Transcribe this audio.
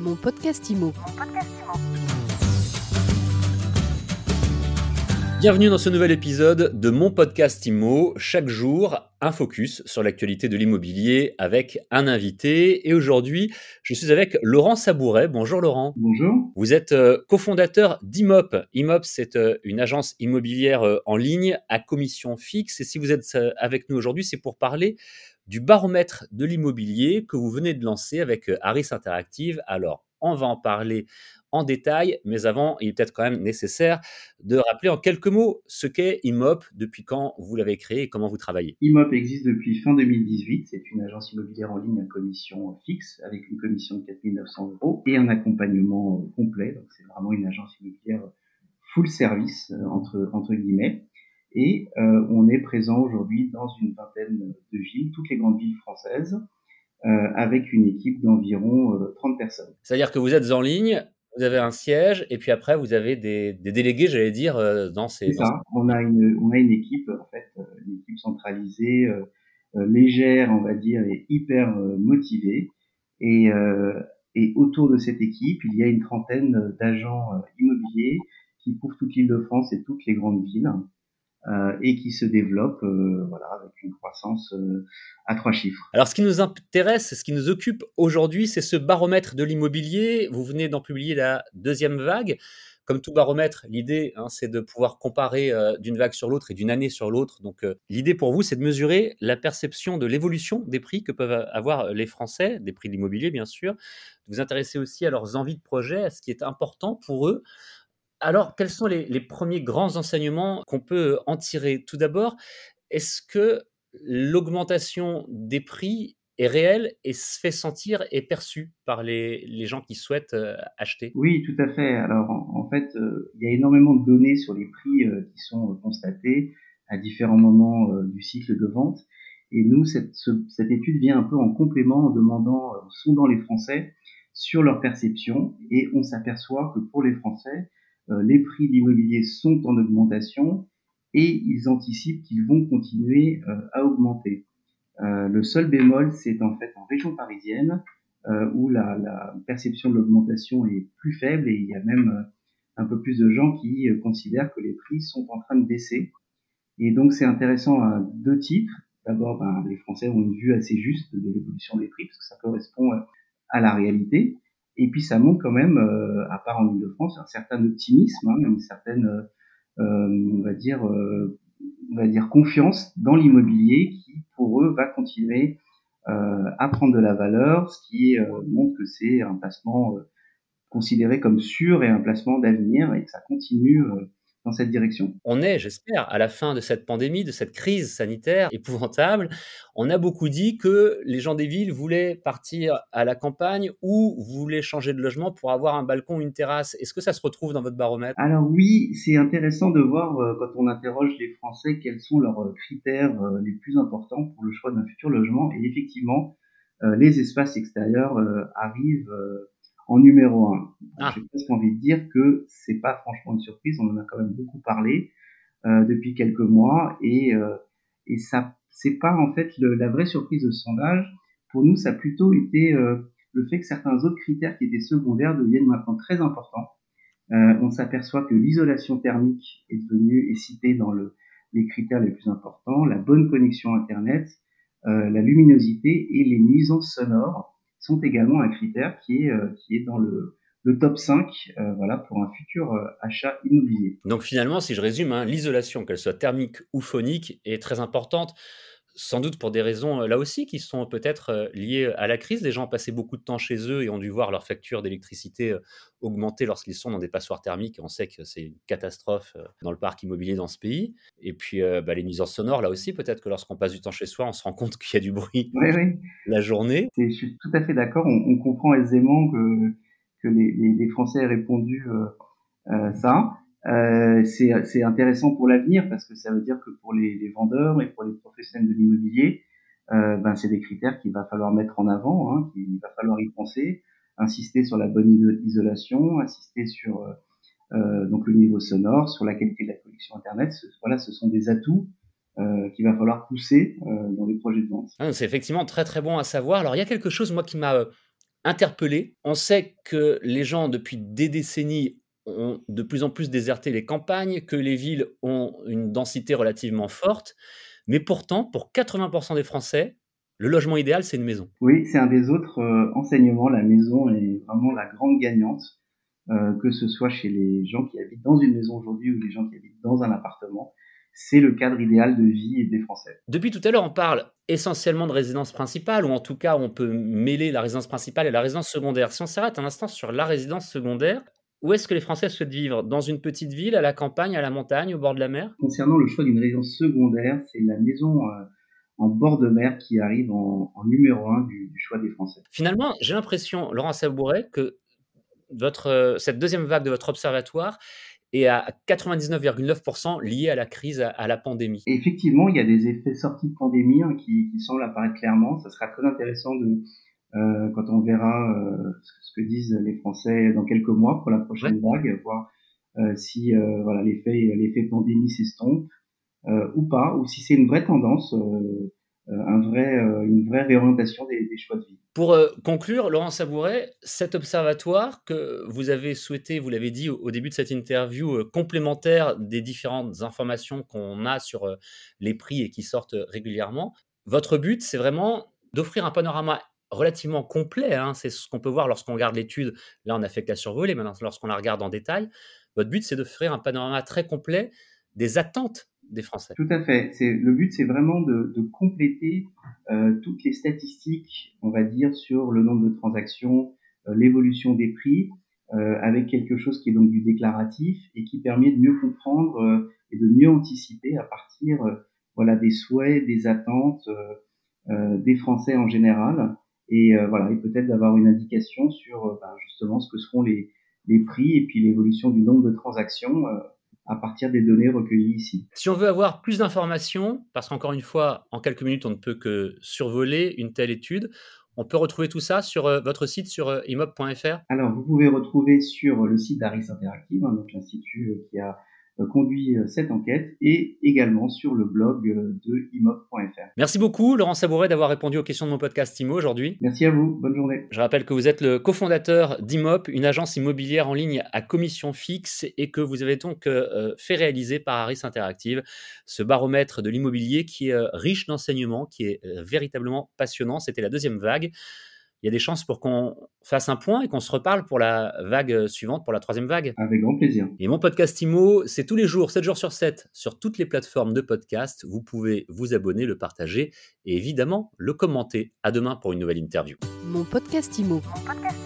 Mon podcast IMO. Bienvenue dans ce nouvel épisode de mon podcast IMO. Chaque jour, un focus sur l'actualité de l'immobilier avec un invité. Et aujourd'hui, je suis avec Laurent Sabouret. Bonjour Laurent. Bonjour. Vous êtes euh, cofondateur d'Imop. Imop, c'est euh, une agence immobilière euh, en ligne à commission fixe. Et si vous êtes avec nous aujourd'hui, c'est pour parler du baromètre de l'immobilier que vous venez de lancer avec Harris Interactive. Alors, on va en parler en détail, mais avant, il est peut-être quand même nécessaire de rappeler en quelques mots ce qu'est IMOP, depuis quand vous l'avez créé et comment vous travaillez. IMOP existe depuis fin 2018, c'est une agence immobilière en ligne à commission fixe, avec une commission de 4 900 euros et un accompagnement euh, complet, donc c'est vraiment une agence immobilière full service, euh, entre, entre guillemets. Et euh, on est présent aujourd'hui dans une vingtaine de villes, toutes les grandes villes françaises, avec une équipe d'environ 30 personnes. C'est-à-dire que vous êtes en ligne vous avez un siège et puis après vous avez des, des délégués, j'allais dire, euh, dans ces. C'est ça. On a une on a une équipe en fait, euh, une équipe centralisée, euh, légère, on va dire, et hyper motivée. Et et autour de cette équipe, il y a une trentaine d'agents immobiliers qui couvrent toute l'île de France et toutes les grandes villes. Euh, et qui se développe euh, voilà, avec une croissance euh, à trois chiffres. Alors ce qui nous intéresse, ce qui nous occupe aujourd'hui, c'est ce baromètre de l'immobilier. Vous venez d'en publier la deuxième vague. Comme tout baromètre, l'idée, hein, c'est de pouvoir comparer d'une vague sur l'autre et d'une année sur l'autre. Donc, l'idée pour vous, c'est de mesurer la perception de l'évolution des prix que peuvent avoir les Français, des prix de l'immobilier, bien sûr. Vous intéresser aussi à leurs envies de projet, à ce qui est important pour eux. Alors, quels sont les, premiers grands enseignements qu'on peut en tirer? Tout d'abord, est-ce que l'augmentation des prix est réelle et se fait sentir et perçue par les, gens qui souhaitent euh, acheter? Oui, tout à fait. Alors, en, fait, euh, il y a énormément de données sur les prix euh, qui sont constatés à différents moments du cycle de vente. Et nous, cette, cette, étude vient un peu en complément en demandant, en sondant les Français sur leur perception. Et on s'aperçoit que pour les Français, euh, les prix de sont en augmentation et ils anticipent qu'ils vont continuer euh, à augmenter. Euh, le seul bémol, c'est en fait en région parisienne, où la, perception de l'augmentation est plus faible et il y a même un peu plus de gens qui considèrent que les prix sont en train de baisser. Et donc c'est intéressant à deux titres. D'abord, ben, les Français ont une vue assez juste de l'évolution des prix, parce que ça correspond à la réalité. Et puis ça montre quand même, euh, à part en Ile-de-France, un certain optimisme, hein, une certaine, euh, euh, on va dire, on va dire confiance dans l'immobilier qui, pour eux, va continuer à prendre de la valeur, ce qui montre que c'est un placement considéré comme sûr et un placement d'avenir et que ça continue dans cette direction. On est, j'espère, à la fin de cette pandémie, de cette crise sanitaire épouvantable. On a beaucoup dit que les gens des villes voulaient partir à la campagne ou voulaient changer de logement pour avoir un balcon, une terrasse. Est-ce que ça se retrouve dans votre baromètre? Alors oui, c'est intéressant de voir euh, quand on interroge les Français quels sont leurs euh, critères euh, les plus importants pour le choix d'un futur logement. Et effectivement, les espaces extérieurs arrivent en numéro un. Ah. J'ai presque envie de dire que c'est pas franchement une surprise. On en a quand même beaucoup parlé euh, depuis quelques mois et euh, et ça c'est pas en fait le, la vraie surprise de ce sondage. Pour nous, ça a plutôt été euh, le fait que certains autres critères qui étaient secondaires deviennent maintenant très importants. Euh, on s'aperçoit que l'isolation thermique est devenue est citée dans le, les critères les plus importants, la bonne connexion internet, euh, la luminosité et les nuisances sonores sont également un critère qui est, euh, dans le, le top 5 euh, voilà, pour un futur euh, achat immobilier. Donc finalement, si je résume, hein, l'isolation, qu'elle soit thermique ou phonique, est très importante sans doute pour des raisons là aussi qui sont peut-être liées à la crise. Les gens ont passé beaucoup de temps chez eux et ont dû voir leur facture d'électricité augmenter lorsqu'ils sont dans des passoires thermiques. On sait que c'est une catastrophe dans le parc immobilier dans ce pays. Et puis bah, les nuisances sonores, là aussi, peut-être que lorsqu'on passe du temps chez soi, on se rend compte qu'il y a du bruit oui, oui. la journée. Je suis tout à fait d'accord. On, comprend aisément que, que les, les, Français aient répondu euh, ça. Euh, c'est intéressant pour l'avenir parce que ça veut dire que pour les, vendeurs et pour les professionnels de l'immobilier, euh, ben c'est des critères qu'il va falloir mettre en avant, hein, qu'il va falloir y penser, insister sur la bonne isolation, insister sur euh, donc le niveau sonore, sur la qualité de la connexion internet. Ce, voilà, ce sont des atouts euh, qu'il va falloir pousser dans les projets de vente. Ah, c'est effectivement très très bon à savoir. Alors il y a quelque chose moi qui m'a interpellé. On sait que les gens, depuis des décennies, ont de plus en plus déserté les campagnes, que les villes ont une densité relativement forte. Mais pourtant, pour 80% des Français, le logement idéal, c'est une maison. Oui, c'est un des autres euh, enseignements. La maison est vraiment la grande gagnante, euh, que ce soit chez les gens qui habitent dans une maison aujourd'hui ou les gens qui habitent dans un appartement. C'est le cadre idéal de vie des Français. Depuis tout à l'heure, on parle essentiellement de résidence principale, ou en tout cas, on peut mêler la résidence principale et la résidence secondaire. Si on s'arrête un instant sur la résidence secondaire, où est-ce que les Français souhaitent vivre? Dans une petite ville, à la campagne, à la montagne, au bord de la mer? Concernant le choix d'une résidence secondaire, c'est la maison euh, en bord de mer qui arrive en, numéro un du, choix des Français. Finalement, j'ai l'impression, Laurent Sabouret, que votre, euh, cette deuxième vague de votre observatoire est à 99,9% liée à la crise, à, la pandémie. effectivement, il y a des effets sortis de pandémie hein, qui, qui, semblent apparaître clairement. Ça sera très intéressant de, euh, quand on verra euh, ce que disent les Français dans quelques mois pour la prochaine vague, voir euh, si voilà l'effet l'effet pandémie s'estompe ou pas, ou si c'est une vraie tendance. Un vrai, une vraie réorientation des, des, choix de vie. Pour conclure, Laurent Sabouret, cet observatoire que vous avez souhaité, vous l'avez dit au, début de cette interview, complémentaire des différentes informations qu'on a sur les prix et qui sortent régulièrement, votre but, c'est vraiment d'offrir un panorama relativement complet. Hein. C'est ce qu'on peut voir lorsqu'on regarde l'étude. Là, on a fait que la survoler. Maintenant, lorsqu'on la regarde en détail, votre but, c'est de faire un panorama très complet des attentes des Français. Tout à fait. C'est, le but, c'est vraiment de, compléter euh, toutes les statistiques, on va dire, sur le nombre de transactions, euh, l'évolution des prix, euh, avec quelque chose qui est donc du déclaratif et qui permet de mieux comprendre et de mieux anticiper à partir voilà, des souhaits, des attentes des Français en général et euh, voilà, et peut-être d'avoir une indication sur euh, ben, justement ce que seront les, les prix et puis l'évolution du nombre de transactions euh, à partir des données recueillies ici. Si on veut avoir plus d'informations, parce qu'encore une fois, en quelques minutes, on ne peut que survoler une telle étude, on peut retrouver tout ça sur votre site sur imob.fr Alors, vous pouvez retrouver sur le site d'Aris Interactive, hein, donc l'institut qui a conduit euh, cette enquête et également sur le blog euh, de imop.fr. Merci beaucoup Laurent Sabouret d'avoir répondu aux questions de mon podcast IMO aujourd'hui. Merci à vous, bonne journée. Je rappelle que vous êtes le cofondateur d'Imop, une agence immobilière en ligne à commission fixe et que vous avez donc fait réaliser par Aris Interactive ce baromètre de l'immobilier qui est riche d'enseignements, qui est véritablement passionnant. C'était la deuxième vague il y a des chances pour qu'on fasse un point et qu'on se reparle pour la vague suivante, pour la troisième vague. Avec grand plaisir. Et mon podcast IMO, c'est tous les jours, 7 jours sur 7, sur toutes les plateformes de podcast. Vous pouvez vous abonner, le partager et évidemment le commenter. À demain pour une nouvelle interview. Mon podcast IMO. Mon podcast